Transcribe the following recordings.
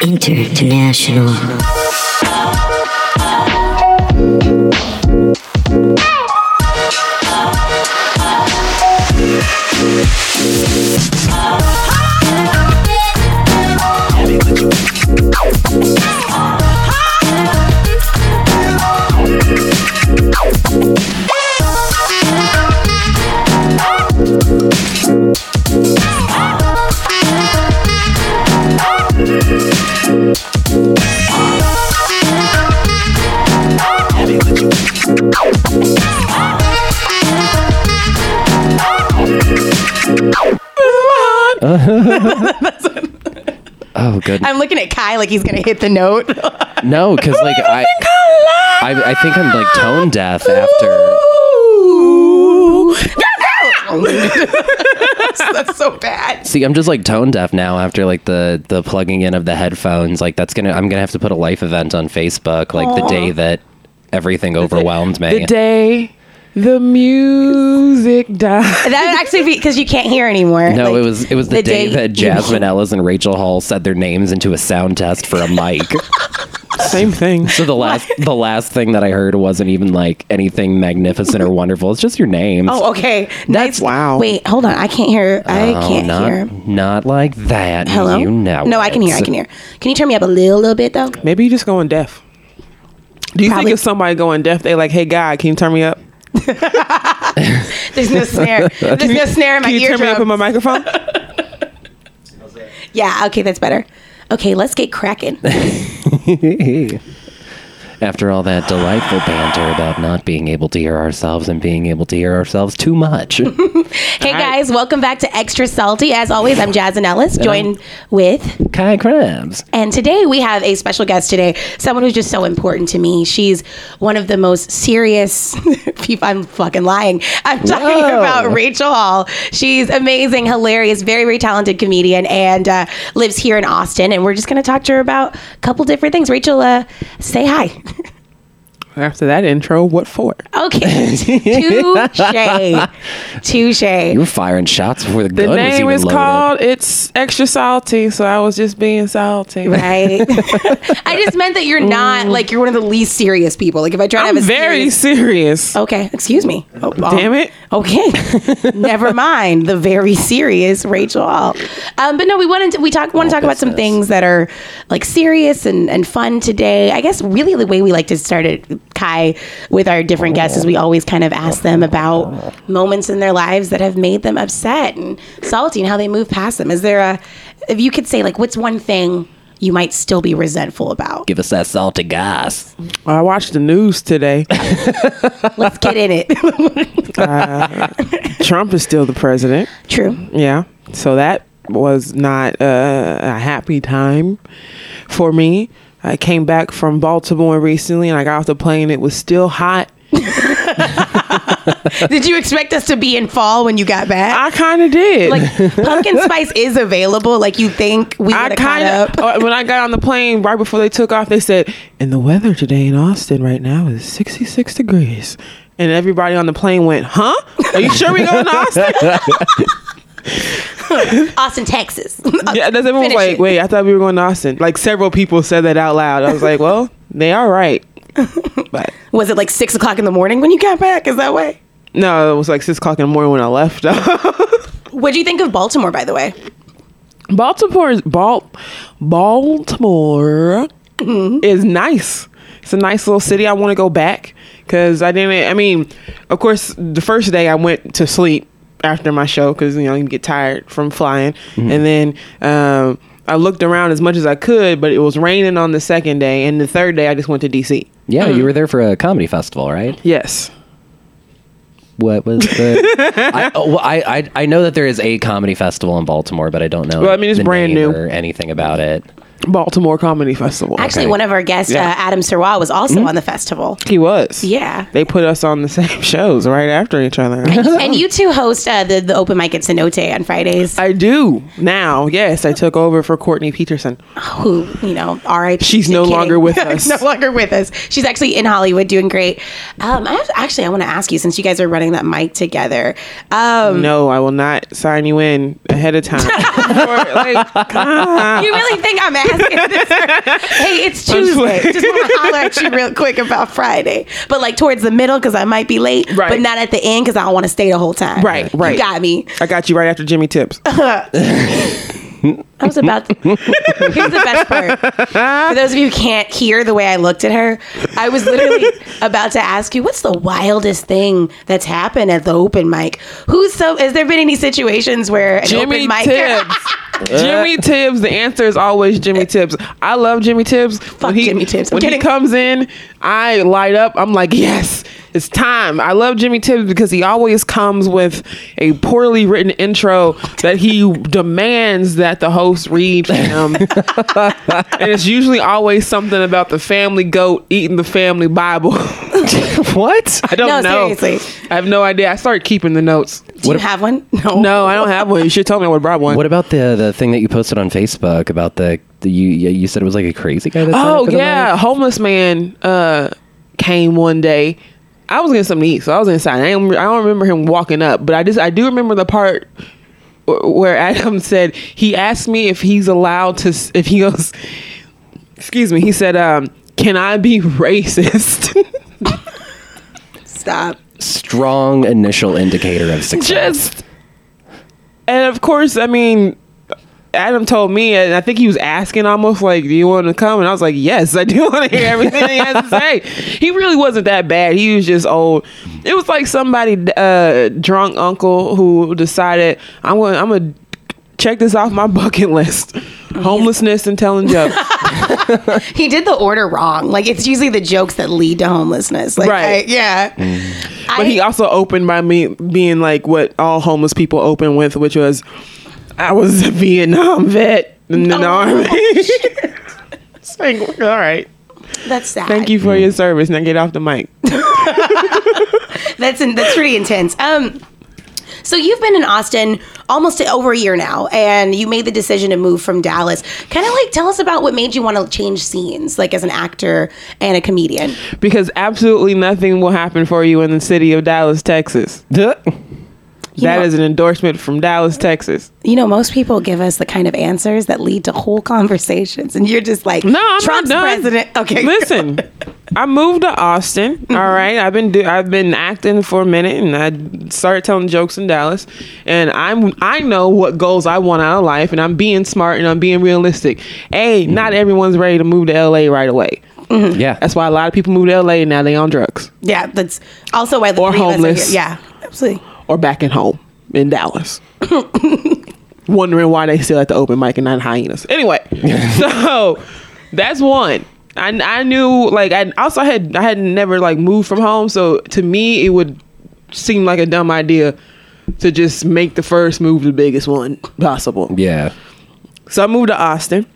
International. Oh, good. I'm looking at Kai like he's gonna hit the note. No, because like I, I, I think I'm like tone deaf after. That's so bad. See, I'm just like tone deaf now after like the the plugging in of the headphones. Like that's gonna, I'm gonna have to put a life event on Facebook like the day that everything overwhelmed me. The day the music died. That would actually be because you can't hear anymore. No, Like, it was it was the, day, that Jasmine Ellis and Rachel Hall said their names into a sound test for a mic. Same thing. so the last the last thing that I heard wasn't even like anything magnificent or wonderful. It's just your names. Oh, okay. Nice. Wow. Wait, hold on. I can't hear. I Oh, can't not, hear. Not like that. Hello. You know. No, I can hear. I can hear. Can you turn me up a little, little bit though? Maybe you just going deaf. Do you Probably- think if somebody going deaf, they like, hey guy, can you turn me up? There's no snare. There's no snare in my ear. Can you turn me up in my microphone? Yeah. Okay, that's better. Okay, let's get cracking. After all that delightful banter about not being able to hear ourselves and being able to hear ourselves too much. Hey guys, welcome back to Extra Salty. As always, I'm Jasmine Ellis, joined with Kai Krabs. And today we have a special guest today, someone who's just so important to me. She's one of the most serious people. I'm fucking lying. I'm talking Whoa. about Rachel Hall. She's amazing, hilarious, very, very talented comedian and uh, lives here in Austin. And we're just going to talk to her about a couple different things. Rachel, uh, say hi. After that intro, what for? Okay. Touche. Touche. You were firing shots before the, The gun was name even is loaded. called It's Extra Salty, so I was just being salty. Right. I just meant that you're not like you're one of the least serious people. Like if I try to I'm have a very serious serious. Okay, excuse me. Oh, um, Damn it. Okay, never mind the very serious Rachel Hall. Um, but no, we wanted to, we talk want to talk about some things that are like serious and, and fun today. I guess really the way we like to start it, Kai, with our different guests is we always kind of ask them about moments in their lives that have made them upset and salty and how they move past them. Is there a if you could say like what's one thing you might still be resentful about? Give us that salty gas. I watched the news today. Let's get in it. Trump is still the president. True. Yeah. So that was not uh, a happy time for me. I came back from Baltimore recently and I got off the plane. It was still hot. Did you expect us to be in fall when you got back? I kind of did. like pumpkin spice is available. Like you think we I kind of uh, when I got on the plane right before they took off, they said, "And the weather today in Austin right now is 66 degrees." And everybody on the plane went, "Huh? Are you sure we going to Austin?" Austin, Texas. yeah, uh, that's everyone was like, it. "Wait, I thought we were going to Austin." Like several people said that out loud. I was like, "Well, they are right." But Was it like six o'clock in the morning when you got back? Is that way? no, it was like six o'clock in the morning when I left. What do you think of Baltimore, by the way? Baltimore is Bal- Baltimore mm-hmm. is nice. It's a nice little city. I want to go back because I didn't. I mean, of course, the first day I went to sleep after my show because you know you get tired from flying, and then um, I looked around as much as I could, but it was raining on the second day, and the third day I just went to DC. Yeah, Mm. you were there for a comedy festival, right? Yes. What was the? I, oh, well, I, I I know that there is a comedy festival in Baltimore, but I don't know. Well, I mean, it's the brand new. or anything about it. Baltimore Comedy Festival. Actually, Okay. one of our guests, Yeah. uh, Adam Sirwa, was also on the festival. he was. Yeah. They put us on the same shows right after each other. and you two host uh, the, the open mic at Cenote on Fridays. I do now. Yes, I took over for Courtney Peterson. who, you know, R.I.P. She's no kidding. longer with us. no longer with us. She's actually in Hollywood doing great. Um, I have, actually, I want to ask you since you guys are running that mic together. Um, No, I will not sign you in ahead of time. Or, like, you really think I'm asking this. hey, it's Tuesday. Just want to holler at you real quick about Friday, but like towards the middle because I might be late, Right. but not at the end because I don't want to stay the whole time. Right, right. You got me. I got you right after Jimmy Tibbs. I was about to. Here's the best part. For those of you who can't hear the way I looked at her, I was literally about to ask you, what's the wildest thing that's happened at the open mic? Who's so, has there been any situations where an Jimmy open mic. Tibbs. Jimmy Tibbs. The answer is always Jimmy Tibbs. I love Jimmy Tibbs. Fuck Jimmy Tibbs. I'm when he comes in, I light up. I'm like, yes, it's time. I love Jimmy Tibbs because he always comes with a poorly written intro that he demands that the host read for him. and it's usually always something about the family goat eating the family Bible. what? I don't No, know. seriously. I have no idea. I started keeping the notes. Do you have one? No. No, I don't have one. You should tell me I would brought one. What about the the thing that you posted on Facebook about the, the you yeah, you said it was like a crazy guy that Oh yeah, homeless man uh, came one day. I was getting something to eat, so I was inside. I don't, I don't remember him walking up, but I just I do remember the part where Adam said he asked me if he's allowed to if he goes. Excuse me. He said, um, "Can I be racist?" Stop. strong initial indicator of success. just and of course i mean adam told me and i think he was asking almost like do you want to come and i was like yes i do want to hear everything he has to say he really wasn't that bad he was just old it was like somebody uh drunk uncle who decided i'm gonna i'm gonna check this off my bucket list homelessness and telling jokes He did the order wrong. Like it's usually the jokes that lead to homelessness. Like, Right. I- yeah. But he also opened by me being like what all homeless people open with, which was, I was a Vietnam vet in the Oh, army. It's like, all right. That's sad. Thank you for your service. Now get off the mic. That's in, that's pretty intense. Um, so you've been in Austin almost over a year now, and you made the decision to move from Dallas. Kind of like tell us about what made you want to change scenes, like as an actor and a comedian. Because absolutely nothing will happen for you in the city of Dallas, Texas. That is know- an endorsement from Dallas, Texas. You know, most people give us the kind of answers that lead to whole conversations, and you're just like, No, I'm Trump's not done. president. Okay, Listen, I moved to Austin. Mm-hmm. all right, I've been do, I've been acting for a minute, and I started telling jokes in Dallas. And I'm I know what goals I want out of life, and I'm being smart and I'm being realistic. A, mm-hmm. not everyone's ready to move to LA right away. Mm-hmm. yeah. That's why a lot of people move to LA and now they on drugs Yeah, that's also why the Or three of us are homeless. Yeah, absolutely. Or back at home in Dallas. Wondering why they still at the open mic and not hyenas. Anyway, so that's one. I, I knew like I also had I had never like moved from home, so to me it would seem like a dumb idea to just make the first move the biggest one possible. Yeah. So I moved to Austin,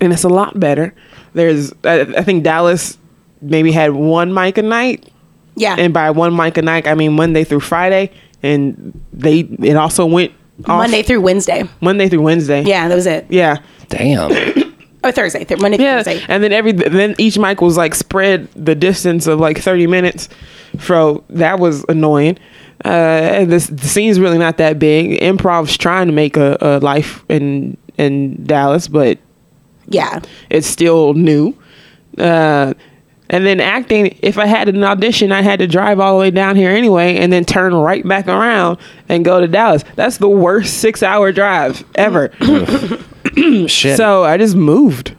and it's a lot better. There's I, I think Dallas maybe had one mic a night, Yeah, and by one mic a night I mean Monday through Friday, and they it also went off Monday through Wednesday. Monday through Wednesday. Yeah, that was it. yeah, Damn. Or Thursday. Th- Monday yeah. Thursday. And then every then each mic was like spread the distance of like thirty minutes, so that was annoying. Uh, and this the scene's really not that big. Improv's trying to make a, a life in in Dallas, but Yeah. it's still new. Uh, and then acting, if I had an audition, I had to drive all the way down here anyway, and then turn right back around and go to Dallas. That's the worst six-hour drive ever. Shit. so I just moved.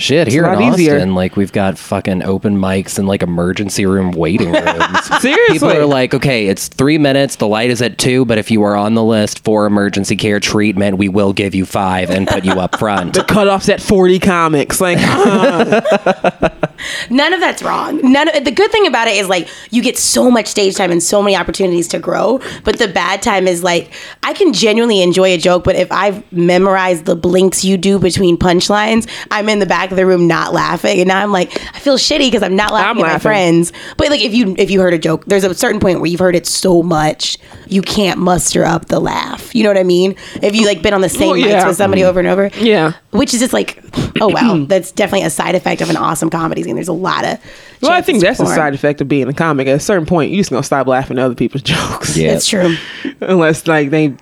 Shit, a here in Austin, easier. like we've got fucking open mics and like emergency room waiting rooms. Seriously, People are like, okay, it's three minutes. The light is at two, but if you are on the list for emergency care treatment, we will give you five and put you up front. The cutoffs at forty comics. Like, uh, None of that's wrong. None of the good thing about it is like you get so much stage time and so many opportunities to grow. But the bad time is like I can genuinely enjoy a joke, but if I've memorized the blinks you do between punchlines, I'm in the back of the room not laughing, and now I'm like I feel shitty because I'm not laughing I'm at my friends. But like if you if you heard a joke, there's a certain point where you've heard it so much you can't muster up the laugh. You know what I mean? If you like been on the same Well, mics yeah. with somebody over and over, Yeah. which is just like, oh wow, that's definitely a side effect of an awesome comedy scene. There's a lot of. well, I think that's the perform. side effect of being a comic. At a certain point, you just gonna stop laughing at other people's jokes. Yeah. It's true. unless like they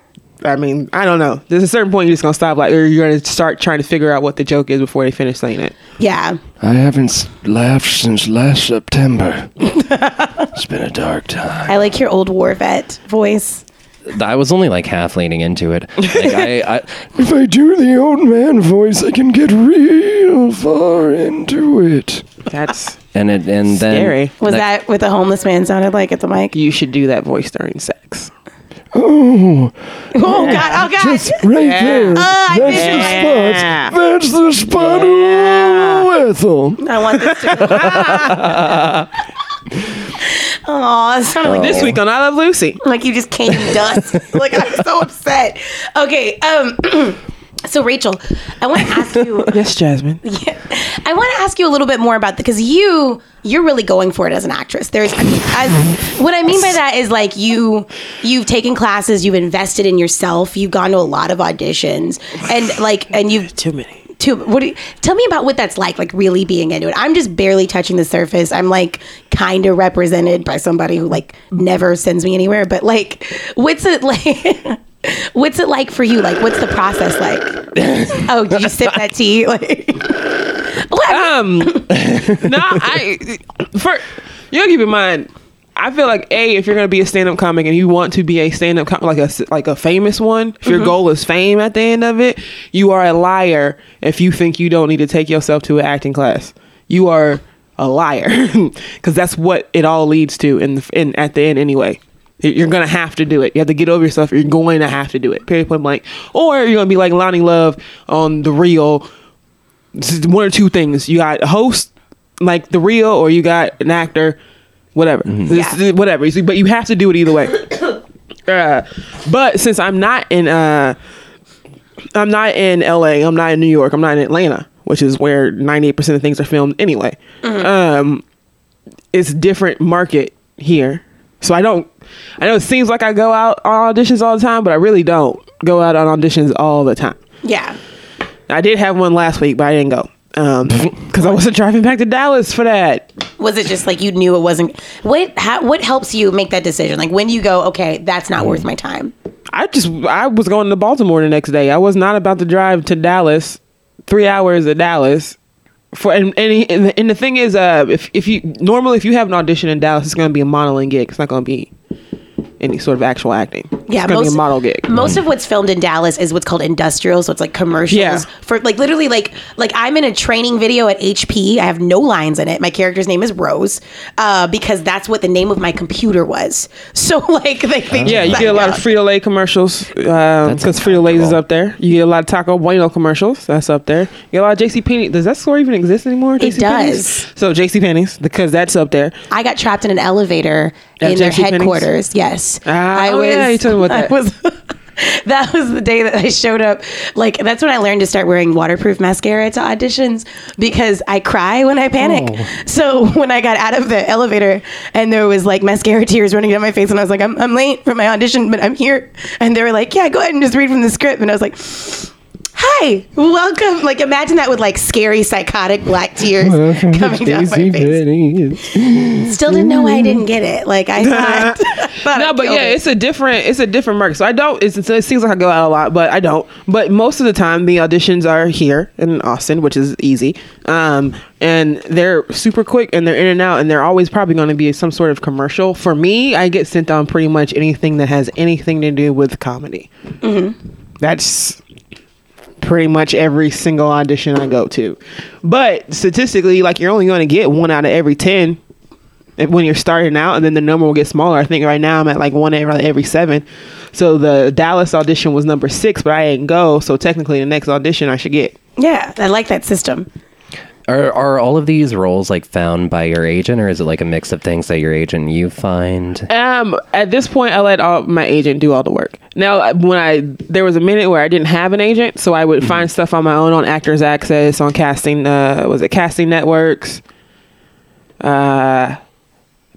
I mean, I don't know. There's a certain point you're just gonna stop, like, or you're gonna start trying to figure out what the joke is before they finish saying it. Yeah. I haven't s- laughed since last September. it's been a dark time. I like your old war vet voice. I was only like half leaning into it. Like I, I If I do the old man voice, I can get real far into it. That's and it and then Scary. Was that what the homeless man sounded like at the mic? you should do that voice during sex. Oh, Oh God! Oh God! just right Yeah. there. Ah, I That's missed the it. spot. That's the spot. Oh, Ethel. I want this to. Oh, it sounded like This week on I Love Lucy. like you just came dust. like I'm so upset. Okay. Um. So Rachel, I want to ask you. Yes, Jasmine. Yeah, I want to ask you a little bit more about the because you you're really going for it as an actress. There's I as, what I mean by that is like you you've taken classes, you've invested in yourself, you've gone to a lot of auditions, and like and you've Too many. Too, what do you, tell me about what that's like like really being into it i'm just barely touching the surface i'm like kind of represented by somebody who like never sends me anywhere but like what's it like what's it like for you like what's the process like oh did you sip that tea like? Um, no, I for you gotta keep in mind. I feel like a if you're gonna be a stand up comic and you want to be a stand up com- like a like a famous one, if your goal is fame at the end of it, you are a liar if you think you don't need to take yourself to an acting class. You are a liar because that's what it all leads to in the in at the end anyway. You're gonna have to do it. You have to get over yourself. You're going to have to do it. Period. Point blank. Or you're gonna be like Loni Love on the real this is one or two things. You got a host like the real, or you got an actor, whatever, This- Yeah. whatever. You see, But you have to do it either way. uh, but since I'm not in, uh, I'm not in L.A., I'm not in New York, I'm not in Atlanta, which is where 98 percent of things are filmed anyway. Um, it's different market here, so I don't. I know it seems like I go out on auditions all the time, but I really don't go out on auditions all the time. yeah I did have one last week, but I didn't go because I wasn't driving back to Dallas for that. was it just like you knew it wasn't what how, what helps you make that decision like when you go okay that's not worth my time I just I was going to Baltimore the next day. I was not about to drive to Dallas, three hours to Dallas. For and and, he- and, the, and the thing is, uh, if if you normally if you have an audition in Dallas, it's going to be a modeling gig. It's not going to be any sort of actual acting. Yeah, it's going to be most- a model gig. Most of what's filmed in Dallas is what's called industrial, so it's like commercials Yeah. for like literally like like I'm in a training video at HP. I have no lines in it. My character's name is Rose, uh, because that's what the name of my computer was. So like they, they Yeah, you get a lot of Frito Lay commercials because Frito Lay's is up there. You get a lot of Taco Bueno commercials. That's up there. You get a lot of JC Penney. Does that store even exist anymore? It JC Penney's? does. So JC Penney's because that's up there. I got trapped in an elevator At in their headquarters. Yes, Ah, I oh, yeah, you told me about that. was- that was the day that I showed up. Like that's when I learned to start wearing waterproof mascara to auditions because I cry when I panic. Oh. So when I got out of the elevator and there was like mascara tears running down my face, and I was like, I'm, I'm late for my audition, but I'm here. And they were like, Yeah, go ahead and just read from the script. And I was like. Hi, welcome. Like, imagine that with like scary, psychotic black tears coming down my face. Still didn't know why I didn't get it. Like I thought. thought no, I but yeah, it. it's a different it's a different market. So I don't. It seems like I go out a lot, but I don't. But most of the time, the auditions are here in Austin, which is easy. Um, and they're super quick and they're in and out, and they're always probably going to be some sort of commercial. For me, I get sent on pretty much anything that has anything to do with comedy. That's pretty much every single audition I go to. But statistically, like you're only going to get one out of every ten when you're starting out, and then the number will get smaller. I think right now I'm at like one every, every seven. So the Dallas audition was number six, but I didn't go. So technically, the next audition I should get. yeah, I like that system. Are are all of these roles like found by your agent, or is it like a mix of things that your agent you find? Um, at this point, I let all my agent do all the work. Now, when I there was a minute where I didn't have an agent, so I would find stuff on my own on Actors Access, on casting. Uh, was it Casting Networks? Uh,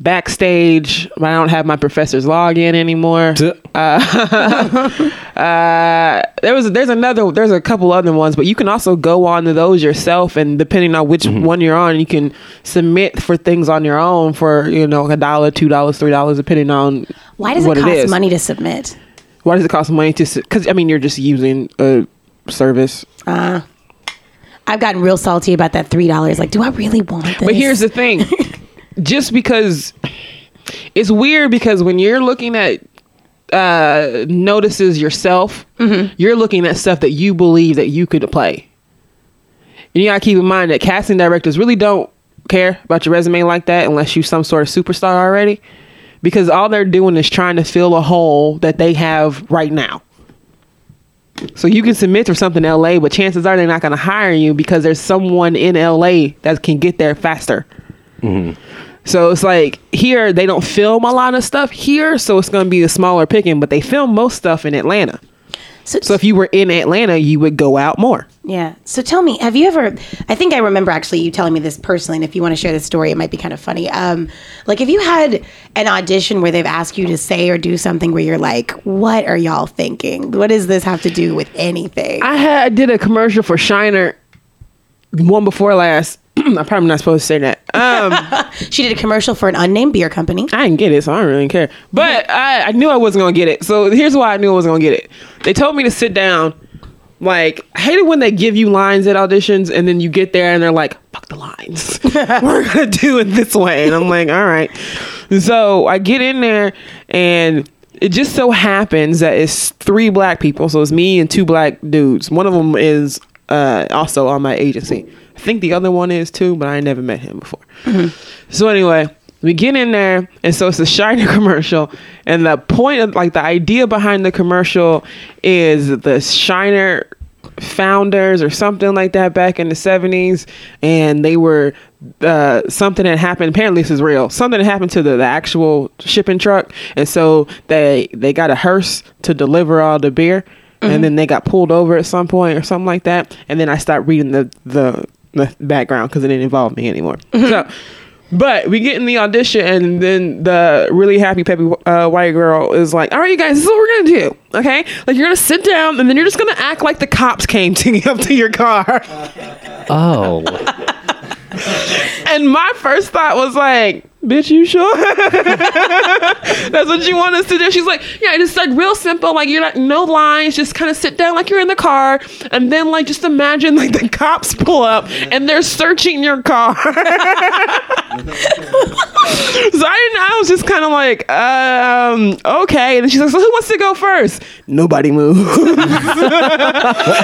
backstage, but I don't have my professor's login anymore. Uh, uh, there was there's another there's a couple other ones, but you can also go on to those yourself, and depending on which mm-hmm. one you're on, you can submit for things on your own for you know a dollar, two dollars, three dollars, depending on Why does what it cost is. money to submit? Why does it cost money to? Because I mean, you're just using a service. Uh, I've gotten real salty about that three dollars. Like, do I really want this? But here's the thing: just because it's weird, because when you're looking at uh, notices yourself, you're looking at stuff that you believe that you could play. And you gotta keep in mind that casting directors really don't care about your resume like that unless you're some sort of superstar already, because all they're doing is trying to fill a hole that they have right now. So you can submit for something in LA, but chances are they're not going to hire you because there's someone in LA that can get there faster. So it's like here they don't film a lot of stuff here, so it's going to be a smaller picking, but they film most stuff in Atlanta. so, So if you were in Atlanta, you would go out more. yeah. So tell me, have you ever? I think I remember actually you telling me this personally. And if you want to share this story, it might be kind of funny. Um, like if you had an audition where they've asked you to say or do something where you're like, "What are y'all thinking? What does this have to do with anything?" I had I did a commercial for Shiner, one before last. I'm probably not supposed to say that. Um, she did a commercial for an unnamed beer company. I didn't get it, so I don't really care. But I, I knew I wasn't gonna get it. So here's why I knew I wasn't gonna get it. They told me to sit down. Like, I hate it when they give you lines at auditions and then you get there and they're like, fuck the lines. We're gonna do it this way. And I'm like, all right. So I get in there and it just so happens that it's three black people. So it's me and two black dudes. One of them is uh, also on my agency. I think the other one is too, but I never met him before. So anyway, we get in there, and so it's a Shiner commercial, and the point of like the idea behind the commercial is the Shiner founders or something like that back in the 70s and they were uh something that happened apparently this is real something that happened to the, the actual shipping truck and so they they got a hearse to deliver all the beer and then they got pulled over at some point or something like that and then i stopped reading the, the background because it didn't involve me anymore so but we get in the audition, and then the really happy, peppy uh, white girl is like, "All right, you guys, this is what we're gonna do. Okay, like you're gonna sit down, and then you're just gonna act like the cops came to you up to your car." Oh, And my first thought was like, "Bitch, you sure? That's what you want us to do?" She's like, "Yeah, it's like real simple. Like you're not no lines. Just kind of sit down like you're in the car, and then like just imagine like the cops pull up and they're searching your car." so I didn't. I was just kind of like, um, okay. And she's like, "So who wants to go first? Nobody moved.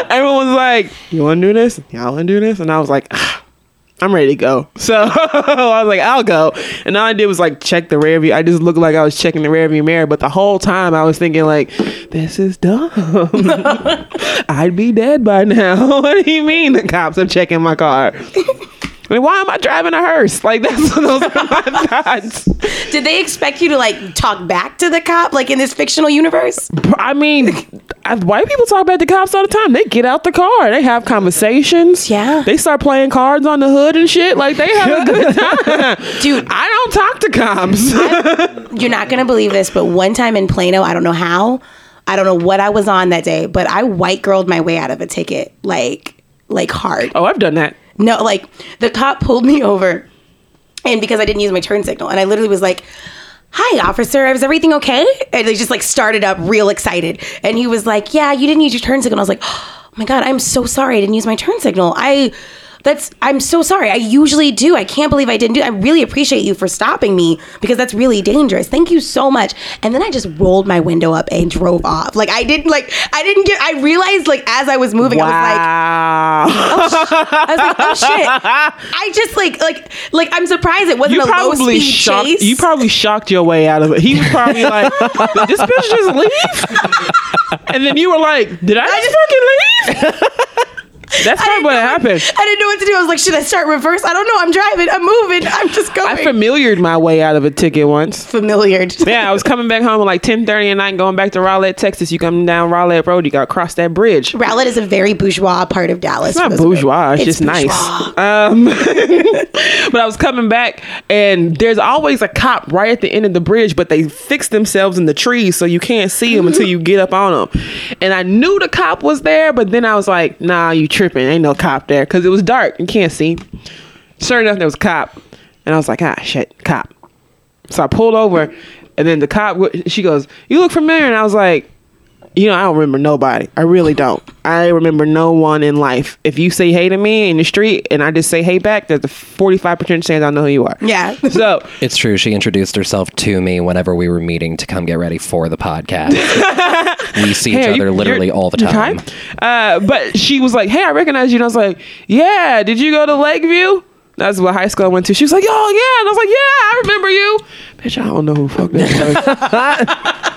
Everyone was like, "You want to do this? Y'all want to do this?" And I was like. "Ah, I'm ready to go. So I was like, I'll go. And all I did was like check the rear view. I just looked like I was checking the rear view mirror, but the whole time I was thinking like, this is dumb. I'd be dead by now. what do you mean the cops are checking my car? I mean, why am I driving a hearse? Like that's one of those are my thoughts. Did they expect you to like talk back to the cop, like in this fictional universe? I mean, I, white people talk about the cops all the time. They get out the car, they have conversations. Yeah. they start playing cards on the hood and shit. Like they have a good time, Dude. I don't talk to cops. You're not gonna believe this, but one time in Plano, I don't know how, I don't know what I was on that day, but I white girled my way out of a ticket, like like hard. oh, I've done that. No, like the cop pulled me over, and because I didn't use my turn signal, and I literally was like, "Hi, officer, is everything okay?" And they just like started up real excited, and he was like, "Yeah, you didn't use your turn signal." I was like, "Oh my god, I'm so sorry, I didn't use my turn signal. I." That's I'm so sorry. I usually do. I can't believe I didn't do. I really appreciate you for stopping me because that's really dangerous. Thank you so much. And then I just rolled my window up and drove off. Like I didn't like I didn't get I realized like as I was moving I was like Wow. Oh, I was like, oh shit. I just like like like I'm surprised it wasn't you a low speed shocked. chase. You probably shocked your way out of it. He was probably like, this bitch just leave?" and then you were like, "Did I, just fucking leave?" That's probably what happened. I didn't know what to do. I was like, should I start reverse? I don't know. I'm driving. I'm moving. I'm just going. I familiared my way out of a ticket once. familiar. Yeah, I was coming back home at like ten thirty at night, going back to Rowlett, Texas. You come down Rowlett Road, you got to cross that bridge. Rowlett is a very bourgeois part of Dallas. It's not bourgeois. It's, just nice. Um, but I was coming back, and there's always a cop right at the end of the bridge, but they fix themselves in the trees so you can't see them until you get up on them. And I knew the cop was there, but then I was like, "Nah, you tripping? Ain't no cop there," because it was dark. You can't see. Sure enough, there was a cop, and I was like, "Ah, shit, cop." So I pulled over, and then the cop, she goes, "You look familiar," and I was like. You know, I don't remember nobody. I really don't. I remember no one in life. If you say hey to me in the street and I just say hey back, there's a 45% chance I know who you are. Yeah. So, It's true. She introduced herself to me whenever we were meeting to come get ready for the podcast. we see hey, each other you- literally all the time. Uh, but she was like, hey, I recognize you. And I was like, yeah, did you go to Lakeview? That's what high school I went to. She was like, oh, yeah. And I was like, yeah, I remember you. Bitch, I don't know who the fuck that is.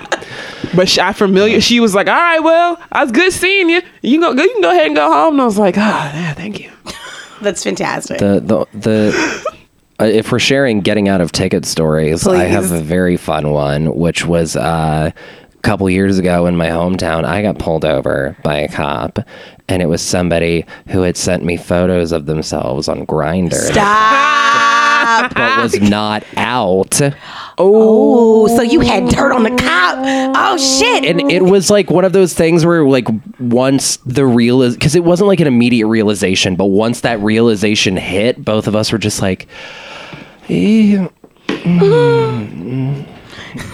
But she, I familiar. She was like, all right, well, I was good seeing you. You, go, you can go ahead and go home. And I was like, ah, yeah, thank you. That's fantastic. The the the. Uh, if we're sharing getting out of ticket stories, I have a very fun one, which was uh, a couple years ago in my hometown. I got pulled over by a cop, and it was somebody who had sent me photos of themselves on Grindr, Stop. but was not out. oh, so you had dirt on the cop. Oh shit. and it was like one of those things where like once the real is because it wasn't like an immediate realization but once that realization hit both of us were just like eh.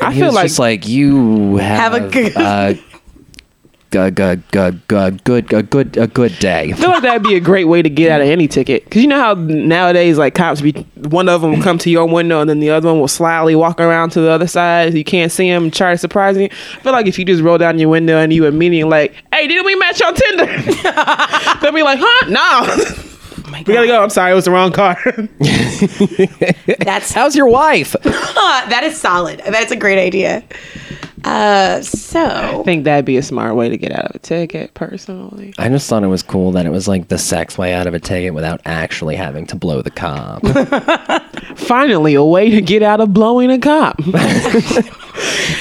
I he feel was like, just like you have, Have a good- uh, good, good, good, good, a good, a good day. I feel like that'd be a great way to get out of any ticket. Because you know how nowadays, like cops be, one of them will come to your window and then the other one will slyly walk around to the other side. You can't see them, try to surprise you. I feel like if you just roll down your window and you immediately like, hey, didn't we match on Tinder? They'll be like, huh? No. we gotta go. I'm sorry, it was the wrong car. That's How's your wife? that is solid. That's a great idea. Uh, so I think that'd be a smart way to get out of a ticket, personally. I just thought it was cool that it was like the sex way out of a ticket without actually having to blow the cop. Finally, a way to get out of blowing a cop.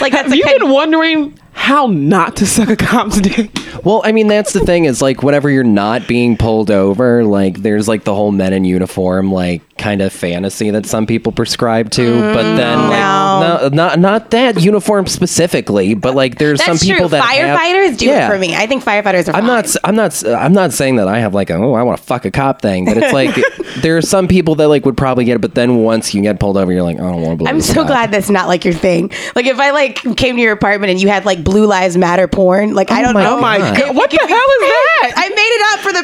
Like that's Have a you kind- been wondering how not to suck a cop's dick? Well, I mean, that's the thing is like whenever you're not being pulled over, like there's like the whole men in uniform like kind of fantasy that some people prescribe to, but mm, then like no. no, not not that uniform specifically, but like there's That's some people true. that have- Firefighters do Yeah. it for me. I think firefighters are. I'm not. fine. s- I'm not. s- I'm not saying that I have like a oh I want to fuck a cop thing, but it's like there are some people that like would probably get it, but then once you get pulled over, you're like I don't want to blow. I'm so cop. glad that's not like your thing. Like if I like came to your apartment and you had like Blue Lives Matter porn, like I oh don't my know. Oh my God. god, what the hell is that? I made it up for the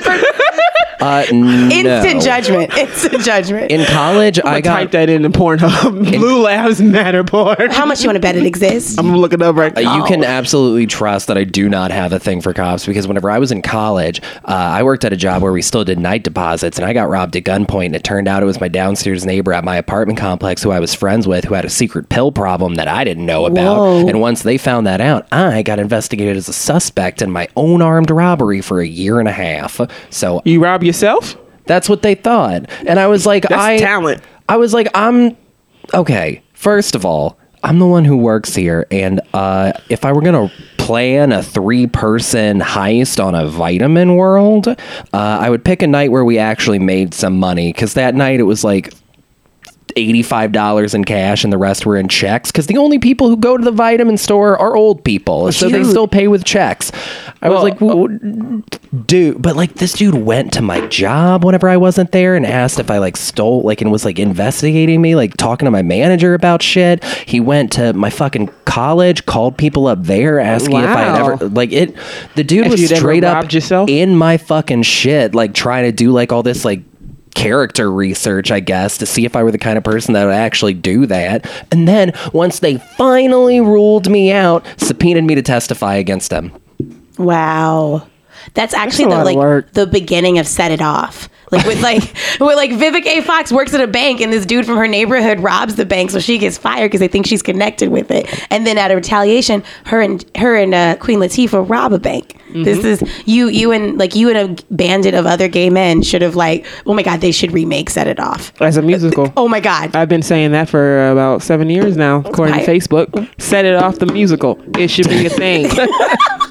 purpose. Uh, Instant judgment. Instant judgment. In college, I I got type that into Pornhub. Blue Lives Matter porn. How much you want to bet it exists? I'm looking up right Uh, now. You can absolutely trust that I do not have a thing for cops because whenever I was in college, uh, I worked at a job where we still did night deposits, and I got robbed at gunpoint. And it turned out it was my downstairs neighbor at my apartment complex who I was friends with, who had a secret pill problem that I didn't know about. Whoa. And once they found that out, I got investigated as a suspect in my own armed robbery for a year and a half. So You rob yourself? that's what they thought, and I was like, That's I talent. I was like, I'm okay. First of all, I'm the one who works here, and uh, if I were gonna plan a three-person heist on a vitamin world, uh, I would pick a night where we actually made some money. Because that night it was like $85 in cash and the rest were in checks because the only people who go to the vitamin store are old people so they still pay with checks. I was Well, like "W- dude but like this dude went to my job whenever i wasn't there and asked if i like stole like and was like investigating me like talking to my manager about shit. He went to my fucking college called people up there asking if i had ever like it the dude If was straight up yourself? in my fucking shit like trying to do like all this like character research, I guess, to see if I were the kind of person that would actually do that. And then once they finally ruled me out, subpoenaed me to testify against them. Wow. That's actually a the like the beginning of Set It Off. Like with like with like Vivica A. Fox works at a bank and this dude from her neighborhood robs the bank so she gets fired because they think she's connected with it. And then out of retaliation, her and her and uh, Queen Latifah rob a bank. This Mm-hmm. is you you and like you and a bandit of other gay men should have like oh my god they should remake Set It Off. As a musical. Oh my god. I've been saying that for about seven years now, according to Facebook. Set it off the musical. It should be a thing.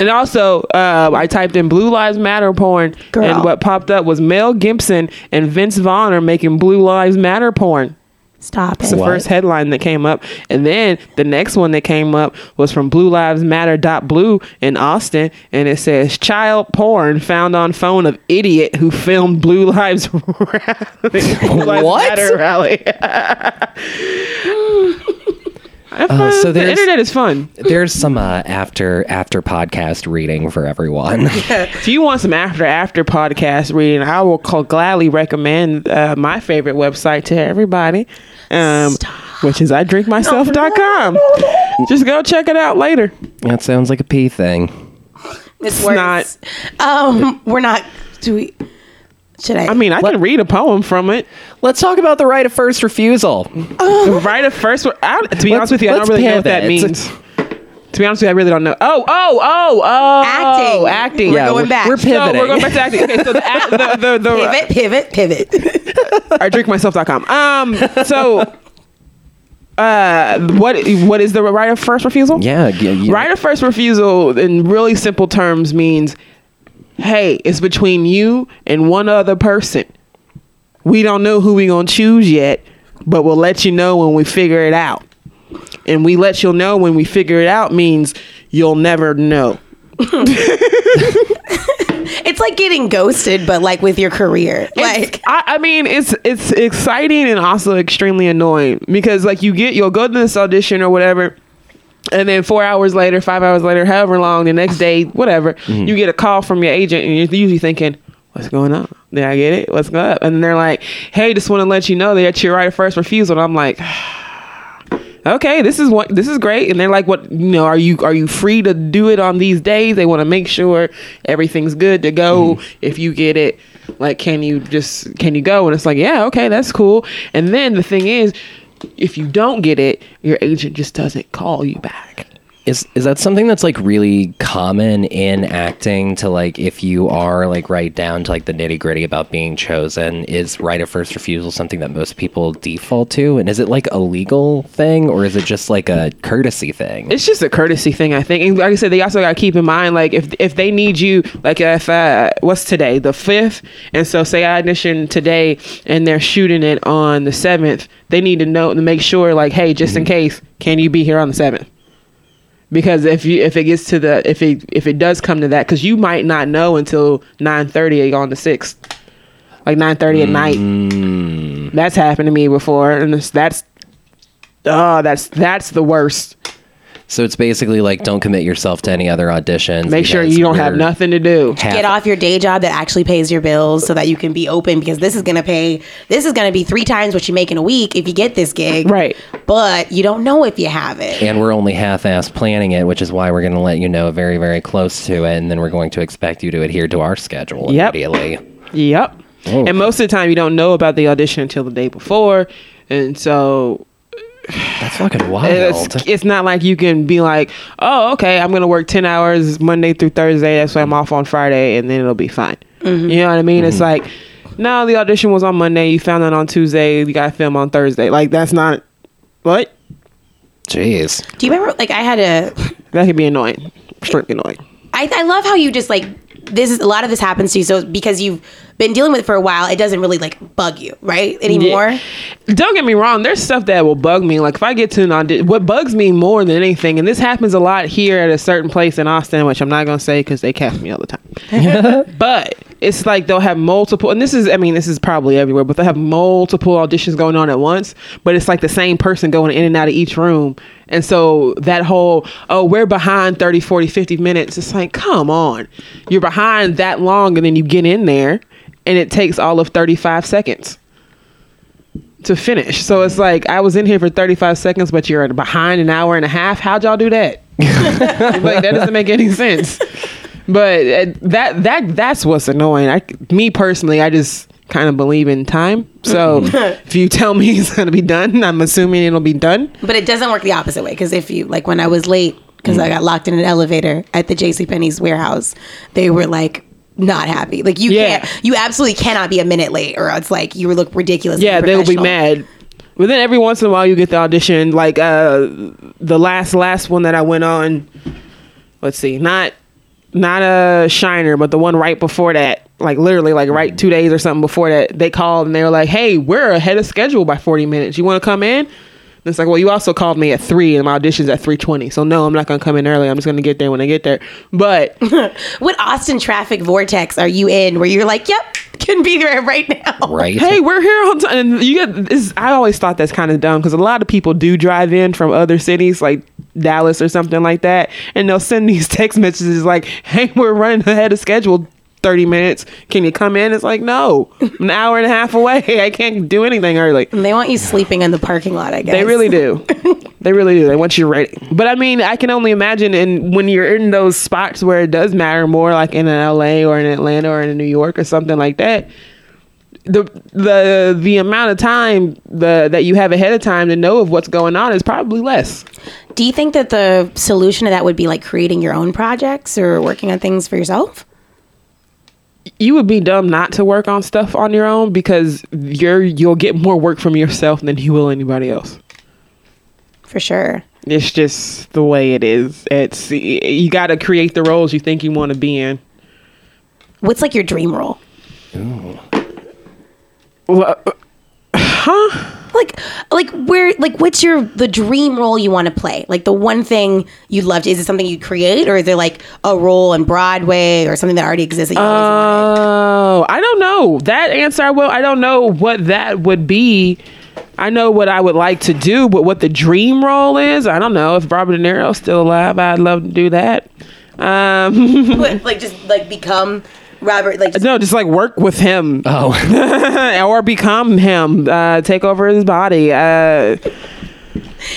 and also, uh, I typed in Blue Lives Matter porn, Girl. and what popped up was Mel Gibson and Vince Vaughn are making Blue Lives Matter porn. Stop It's it. the What? first headline that came up. And then the next one that came up was from Blue Lives Matter dot blue in Austin. And it says child porn found on phone of idiot who filmed Blue Lives Rally. Blue Lives What? Matter rally. Have Uh, so the internet is fun. There's some uh, after after podcast reading for everyone. If you want some after after podcast reading, I will call, gladly recommend uh, my favorite website to everybody, um, which is idrinkmyself.com. Just go check it out later. that sounds like a pee thing. It's It's worse. Um, we're not. Do we? Should I? I mean, I can read a poem from it. Let's talk about the right of first refusal. right at first. I, to be honest with you, I don't really know what that pivot. means. To be honest with you, I really don't know. Oh, oh, oh, oh, Acting. acting. We're Yeah, going we're- back. we're So pivoting. we're going back to acting. Okay, so the act- the the, the, pivot, pivot, pivot. I drinkmyself.com. Um, so, uh, what what is the right of first refusal? Yeah, y- y- Right of first refusal, in really simple terms, means, hey, it's between you and one other person. We don't know who we're gonna choose yet, but we'll let you know when we figure it out. And we let you know when we figure it out means you'll never know. it's like getting ghosted, but like with your career. Like, I, I mean, it's it's exciting and also extremely annoying because like you get you'll go to this audition or whatever, and then four hours later, five hours later, however long, the next day, whatever, mm-hmm. you get a call from your agent, and you're usually thinking, "What's going on? Did I get it? What's going up?" And they're like, "Hey, just want to let you know that you're right of first refusal." And I'm like. Okay, this is what this is great, and they're like, "What you know? Are you are you free to do it on these days?" They want to make sure everything's good to go. Mm-hmm. If you get it, like, can you just can you go? And it's like, yeah, okay, that's cool. And then the thing is, if you don't get it, your agent just doesn't call you back. Is is that something that's like really common in acting to like if you are like right down to like the nitty gritty about being chosen, is right of first refusal something that most people default to? And is it like a legal thing or is it just like a courtesy thing? It's just a courtesy thing, I think. And like I said, they also got to keep in mind, like if if they need you, like if uh, what's today, the fifth, and so say I audition today, and they're shooting it on the seventh, they need to know to make sure, like, hey, just in case, can you be here on the seventh? Because if you if it gets to the if it if it does come to that, because you might not know until nine thirty on the sixth, like nine thirty at night. Mm. That's happened to me before, and that's oh, that's that's the worst. So it's basically like don't commit yourself to any other auditions. Make sure you don't have nothing to do. half- get off your day job that actually pays your bills so that you can be open because this is going to pay this is going to be three times what you make in a week if you get this gig Right. but you don't know if you have it And we're only half-ass planning it, which is why we're going to let you know very, very close to it, and then we're going to expect you to adhere to our schedule Yep. immediately. Yep. Oh. And most of the time, you don't know about the audition until the day before, and so That's fucking wild. it's, it's not like you can be like, "Oh, okay, I'm gonna work ten hours Monday through Thursday. That's why I'm off on Friday, and then it'll be fine." Mm-hmm. You know what I mean? It's mm-hmm. like, no, the audition was on Monday. You found out on Tuesday. You got to film on Thursday. Like that's not what Jeez. do you remember like i had a that could be annoying, extremely annoying. I, I love how you just like this is a lot of this happens to you so because you've been dealing with it for a while it doesn't really like bug you right anymore Yeah. Don't get me wrong. There's stuff that will bug me. Like if I get to an audition, what bugs me more than anything, and this happens a lot here at a certain place in Austin, which I'm not gonna say because they cast me all the time. but it's like they'll have multiple, and this is, I mean, this is probably everywhere, but they have multiple auditions going on at once. But it's like the same person going in and out of each room. And so that whole, oh, we're behind 30, 40, 50 minutes. It's like, come on. You're behind that long, and then you get in there, and it takes all of 35 seconds to finish. So it's like I was in here for 35 seconds, but you're behind an hour and a half. How'd y'all do that? like that doesn't make any sense. But uh, that that that's what's annoying. I me personally, I just kind of believe in time. So if you tell me it's gonna be done, I'm assuming it'll be done. but it doesn't work the opposite way because if you like when i was late because i got locked in an elevator at the jc penney's warehouse they were like not happy like you Yeah. can't you absolutely cannot be a minute late or it's like you look ridiculous Yeah, they'll be mad. But then every once in a while you get the audition. Like uh the last last one that I went on. Let's see, not not a Shiner, but the one right before that. Like literally, like right mm. two days or something before that, they called and they were like, "Hey, we're ahead of schedule by forty minutes. You want to come in?" And it's like, well, you also called me at three, and my audition's at three twenty. So no, I'm not gonna come in early. I'm just gonna get there when I get there. But what austin traffic vortex are you in where you're like yep can be there right now. right? Hey, we're here on time. And you get this. I always thought that's kind of dumb because a lot of people do drive in from other cities like Dallas or something like that, and they'll send these text messages like, "Hey, we're running ahead of schedule." 30 minutes. Can you come in? It's like, no, an hour and a half away. I can't do anything early. And they want you sleeping in the parking lot, I guess. They really do. they really do. They want you ready. But I mean, I can only imagine and when you're in those spots where it does matter more, like in LA or in Atlanta or in New York or something like that. The the the amount of time the that you have ahead of time to know of what's going on is probably less. Do you think that the solution to that would be like creating your own projects or working on things for yourself? You would be dumb not to work on stuff on your own because you're you'll get more work from yourself than you will anybody else. For sure. It's just the way it is. It's you got to create the roles you think you want to be in. What's like your dream role? Well, uh, Like, like where, like, what's your the dream role you want to play? Like the one thing you'd love to. Is it something you create, or is there like a role in Broadway or something that already exists? That you always wanted? Oh, I don't know. That answer I will I don't know what that would be. I know what I would like to do, but what the dream role is, I don't know. If Robert De Niro's still alive, I'd love to do that. Um like just like become Robert. Like just, no, just like work with him Oh, or become him. Uh take over his body. Uh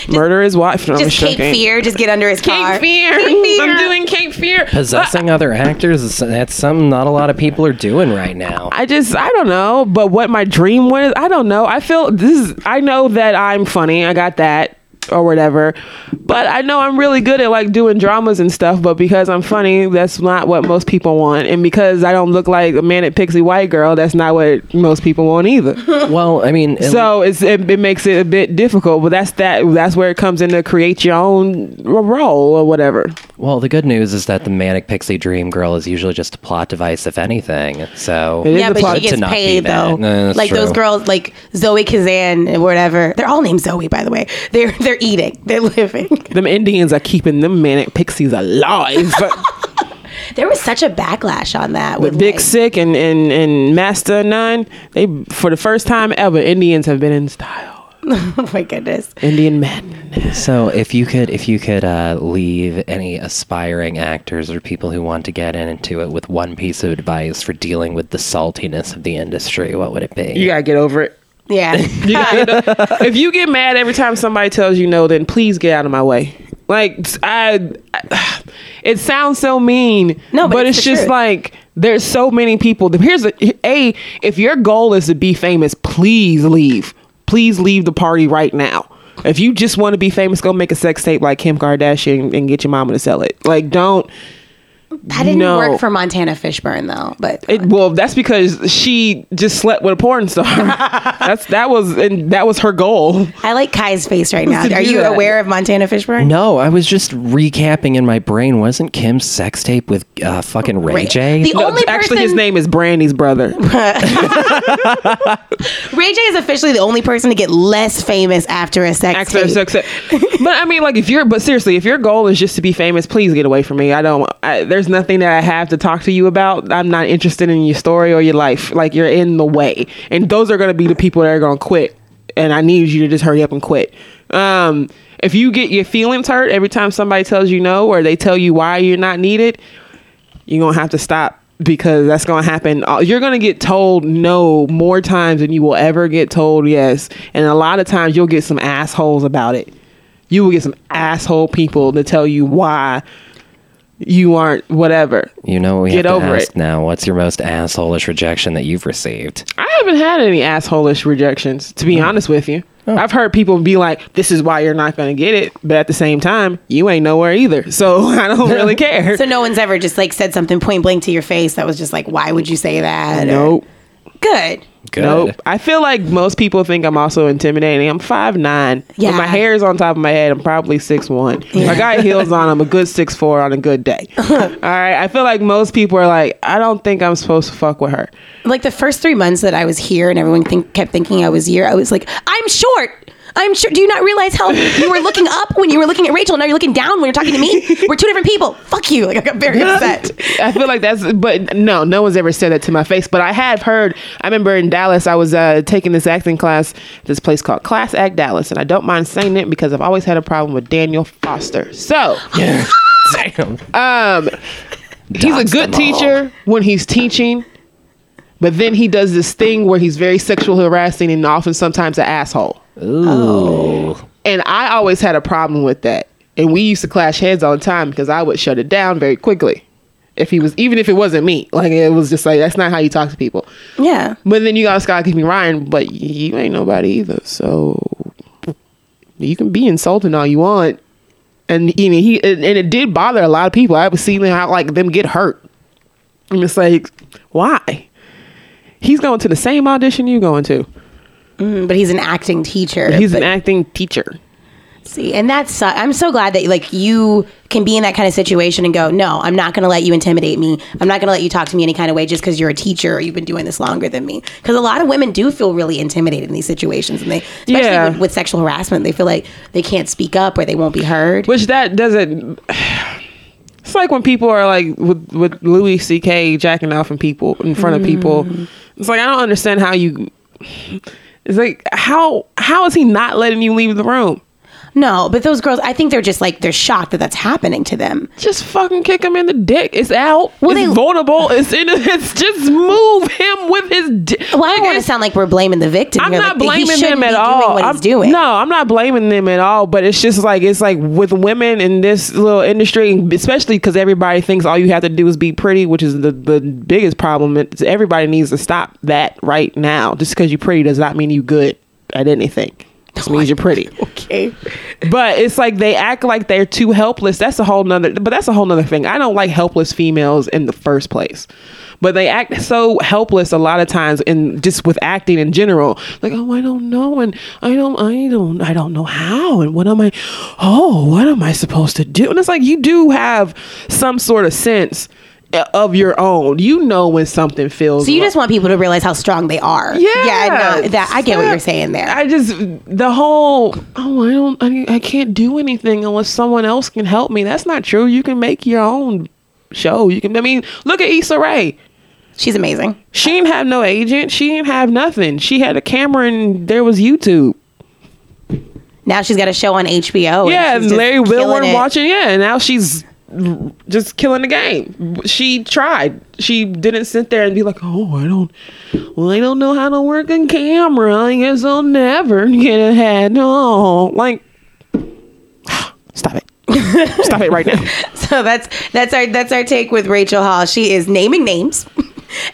murder his wife. No, I'm just Cape. Fear. Just get under his car. Cape Fear. Cape Fear. I'm doing Cape Fear. possessing other actors that's something not a lot of people are doing right now. I just I don't know, but what my dream was, I don't know. I feel this is I know that I'm funny. I got that or whatever. But I know I'm really good at like doing dramas and stuff, but because I'm funny, that's not what most people want. And because I don't look like a manic pixie white girl, that's not what most people want either. Well, I mean, at so it's it, it makes it a bit difficult, but that's that that's where it comes in to create your own role or whatever. Well, the good news is that the manic pixie dream girl is usually just a plot device, if anything. So It is Yeah, a but plot she gets to not be paid though. No, that's like those girls, like Zoe Kazan or whatever. They're all named Zoe, by the way. They're they're eating. They're living. Them Indians are keeping them manic pixies alive. There was such a backlash on that. With With Big like, Sick and, and, and Master None, they for the first time ever, Indians have been in style. oh my goodness. Indian men. So if you could if you could uh, leave any aspiring actors or people who want to get into it with one piece of advice for dealing with the saltiness of the industry, what would it be? You gotta get over it. Yeah. You gotta- if you get mad every time somebody tells you no, then please get out of my way. Like I, I- it sounds so mean. No, but it's it's just truth. like there's so many people. Here's a a. If your goal is to be famous, please leave. Please leave the party right now. If you just want to be famous, go make a sex tape like Kim Kardashian and get your mama to sell it. Like, don't. That didn't No. work for Montana Fishburne though. But It, well, that's because she just slept with a porn star. that's that was and that was her goal. I like Kai's face right now. Are you that. aware of Montana Fishburne? No, I was just recapping in my brain. Wasn't Kim's sex tape with uh, fucking Ray, Ray- J? the- No, only actually, his name is Brandy's brother. Ray J is officially the only person to get less famous after a sex Actor, tape. sex- but I mean, like, if you're, but seriously, if your goal is just to be famous, please get away from me. I don't. I, there's nothing that I have to talk to you about. I'm not interested in your story or your life. Like, you're in the way, and those are going to be the people that are going to quit. And I need you to just hurry up and quit. Um, if you get your feelings hurt every time somebody tells you no or they tell you why you're not needed, you're gonna have to stop because that's gonna happen. Uh, You're gonna get told no more times than you will ever get told yes, and a lot of times you'll get some assholes about it. You will get some asshole people to tell you why you aren't whatever. You know what we Get have to over ask it. now. What's your most assholish rejection that you've received? I haven't had any assholish rejections, to be hmm. honest with you. Oh. I've heard people be like, "This is why you're not gonna get it," but at the same time, you ain't nowhere either. So I don't really care. So no one's ever just like said something point blank to your face that was just like, why would you say that? Or- nope. Good. Good. Nope. I feel like most people think I'm also intimidating. I'm five nine. Yeah. When my hair is on top of my head, I'm probably six one. I got heels on. I'm a good six four on a good day. Uh-huh. All right. I feel like most people are like, I don't think I'm supposed to fuck with her. Like the first three months that I was here and everyone think, kept thinking I was here, I was like, I'm short. I'm sure. Do you not realize how you were looking up when you were looking at Rachel? Now you're looking down when you're talking to me. We're two different people. Fuck you. Like I got very upset. I feel like that's, but no, no one's ever said that to my face. But I have heard. I remember in Dallas, I was uh, taking this acting class, this place called Class Act Dallas, and I don't mind saying it because I've always had a problem with Daniel Foster. So, Damn. um, he's a good them all. teacher when he's teaching, but then he does this thing where he's very sexual harassing and often sometimes an asshole. Oh. Ooh. And I always had a problem with that. And we used to clash heads all the time because I would shut it down very quickly. If he was, even if it wasn't me, like it was just like that's not how you talk to people. Yeah. But then you got Scott me Ryan, but you ain't nobody either. So you can be insulting all you want, and you know, he and, and it did bother a lot of people. I was seeing how like them get hurt, and it's like, why? He's going to the same audition you going to. Mm, but he's an acting teacher. He's but- an acting teacher. See, and that's uh, I'm so glad that like you can be in that kind of situation and go, no, I'm not going to let you intimidate me. I'm not going to let you talk to me any kind of way just because you're a teacher or you've been doing this longer than me. Because a lot of women do feel really intimidated in these situations, and they, especially Yeah. with, with sexual harassment, they feel like they can't speak up or they won't be heard. Which that doesn't. It's like when people are like with with Louis C.K. jacking off in people in front of people. It's like I don't understand how you. It's like how how is he not letting you leave the room? No, but those girls, I think they're just like they're shocked that that's happening to them. Just fucking kick him in the dick. It's out. Well, it's they- vulnerable. It's in. It's just move him with his. Di- Well, I don't want to sound like we're blaming the victim. I'm here. not like, blaming them at all. Doing what I'm, he's doing. No, I'm not blaming them at all. But it's just like it's like with women in this little industry, especially because everybody thinks all you have to do is be pretty, which is the the biggest problem. It's everybody needs to stop that right now. Just because you're pretty does not mean you good at anything. Just means you're pretty. Okay. But it's like they act like they're too helpless. That's a whole nother but that's a whole nother thing. I don't like helpless females in the first place. But they act so helpless a lot of times in just with acting in general. Like, oh I don't know and I don't I don't I don't know how and what am I oh, what am I supposed to do? And it's like you do have some sort of sense of your own. You know when something feels So you wrong. just want people to realize how strong they are. Yeah, Yeah. No, that I get what you're saying there. I just the whole oh I don't I, I can't do anything unless someone else can help me. That's not true. You can make your own show. You can. I mean, look at Issa Rae. She's amazing. She didn't have no agent. She didn't have nothing. She had a camera and there was YouTube. Now she's got a show on HBO. yeah, and and Larry Wilmore watching. Yeah, and now she's just killing the game. She tried. She didn't sit there and be like, "Oh, I don't. Well, I don't know how to work a camera. I guess I'll never get ahead." No, like, stop it. stop it right now. So that's that's our that's our take with Rachel Hall. She is naming names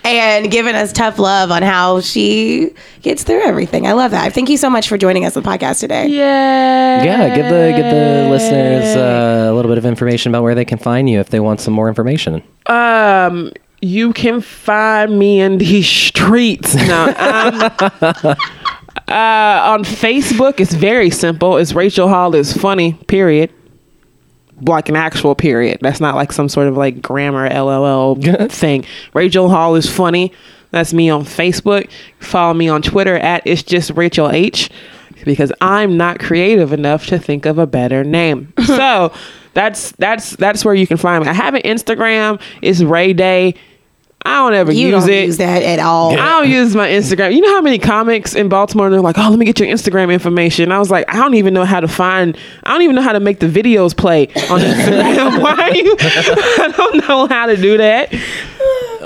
and giving us tough love on how she gets through everything. I love that. Thank you so much for joining us on the podcast today. Yeah. Yeah, give the give the listeners uh, a little bit of information about where they can find you if they want some more information. Um, you can find me in these streets. No, um, uh, on Facebook, it's very simple. It's Rachel Hall is funny. Period. Like an actual period. That's not like some sort of like grammar LLL thing. Rachel Hall is funny. That's me on Facebook. Follow me on Twitter at it's just Rachel H. Because I'm not creative enough to think of a better name. so that's that's that's where you can find me. I have an Instagram. It's Ray Day. I don't ever You use don't it. use that at all. I don't use my Instagram. You know how many comics in Baltimore they're like, "Oh, let me get your Instagram information." I was like, I don't even know how to find. I don't even know how to make the videos play on Instagram. Why are you? I don't know how to do that.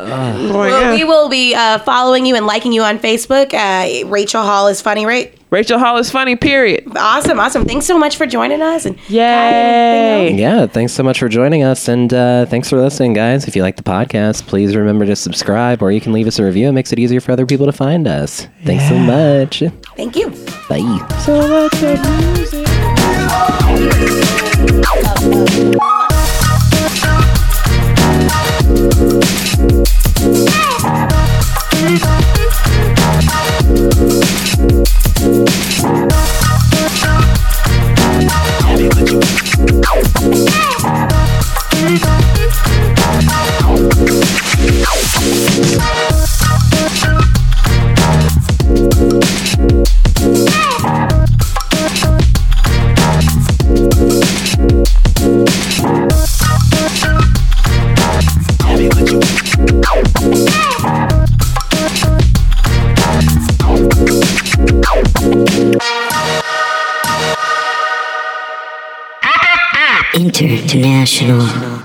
Boy, Well, yeah. we will be uh, following you and liking you on Facebook. Uh, Rachel Hall is funny, right? Rachel Hall is funny. Period. Awesome, awesome. Thanks so much for joining us. And Yay! Yeah, thanks so much for joining us, and uh, thanks for listening, guys. If you like the podcast, please remember to subscribe, or you can leave us a review. It makes it easier for other people to find us. Thanks so much. thank you. Bye. So let Thank International.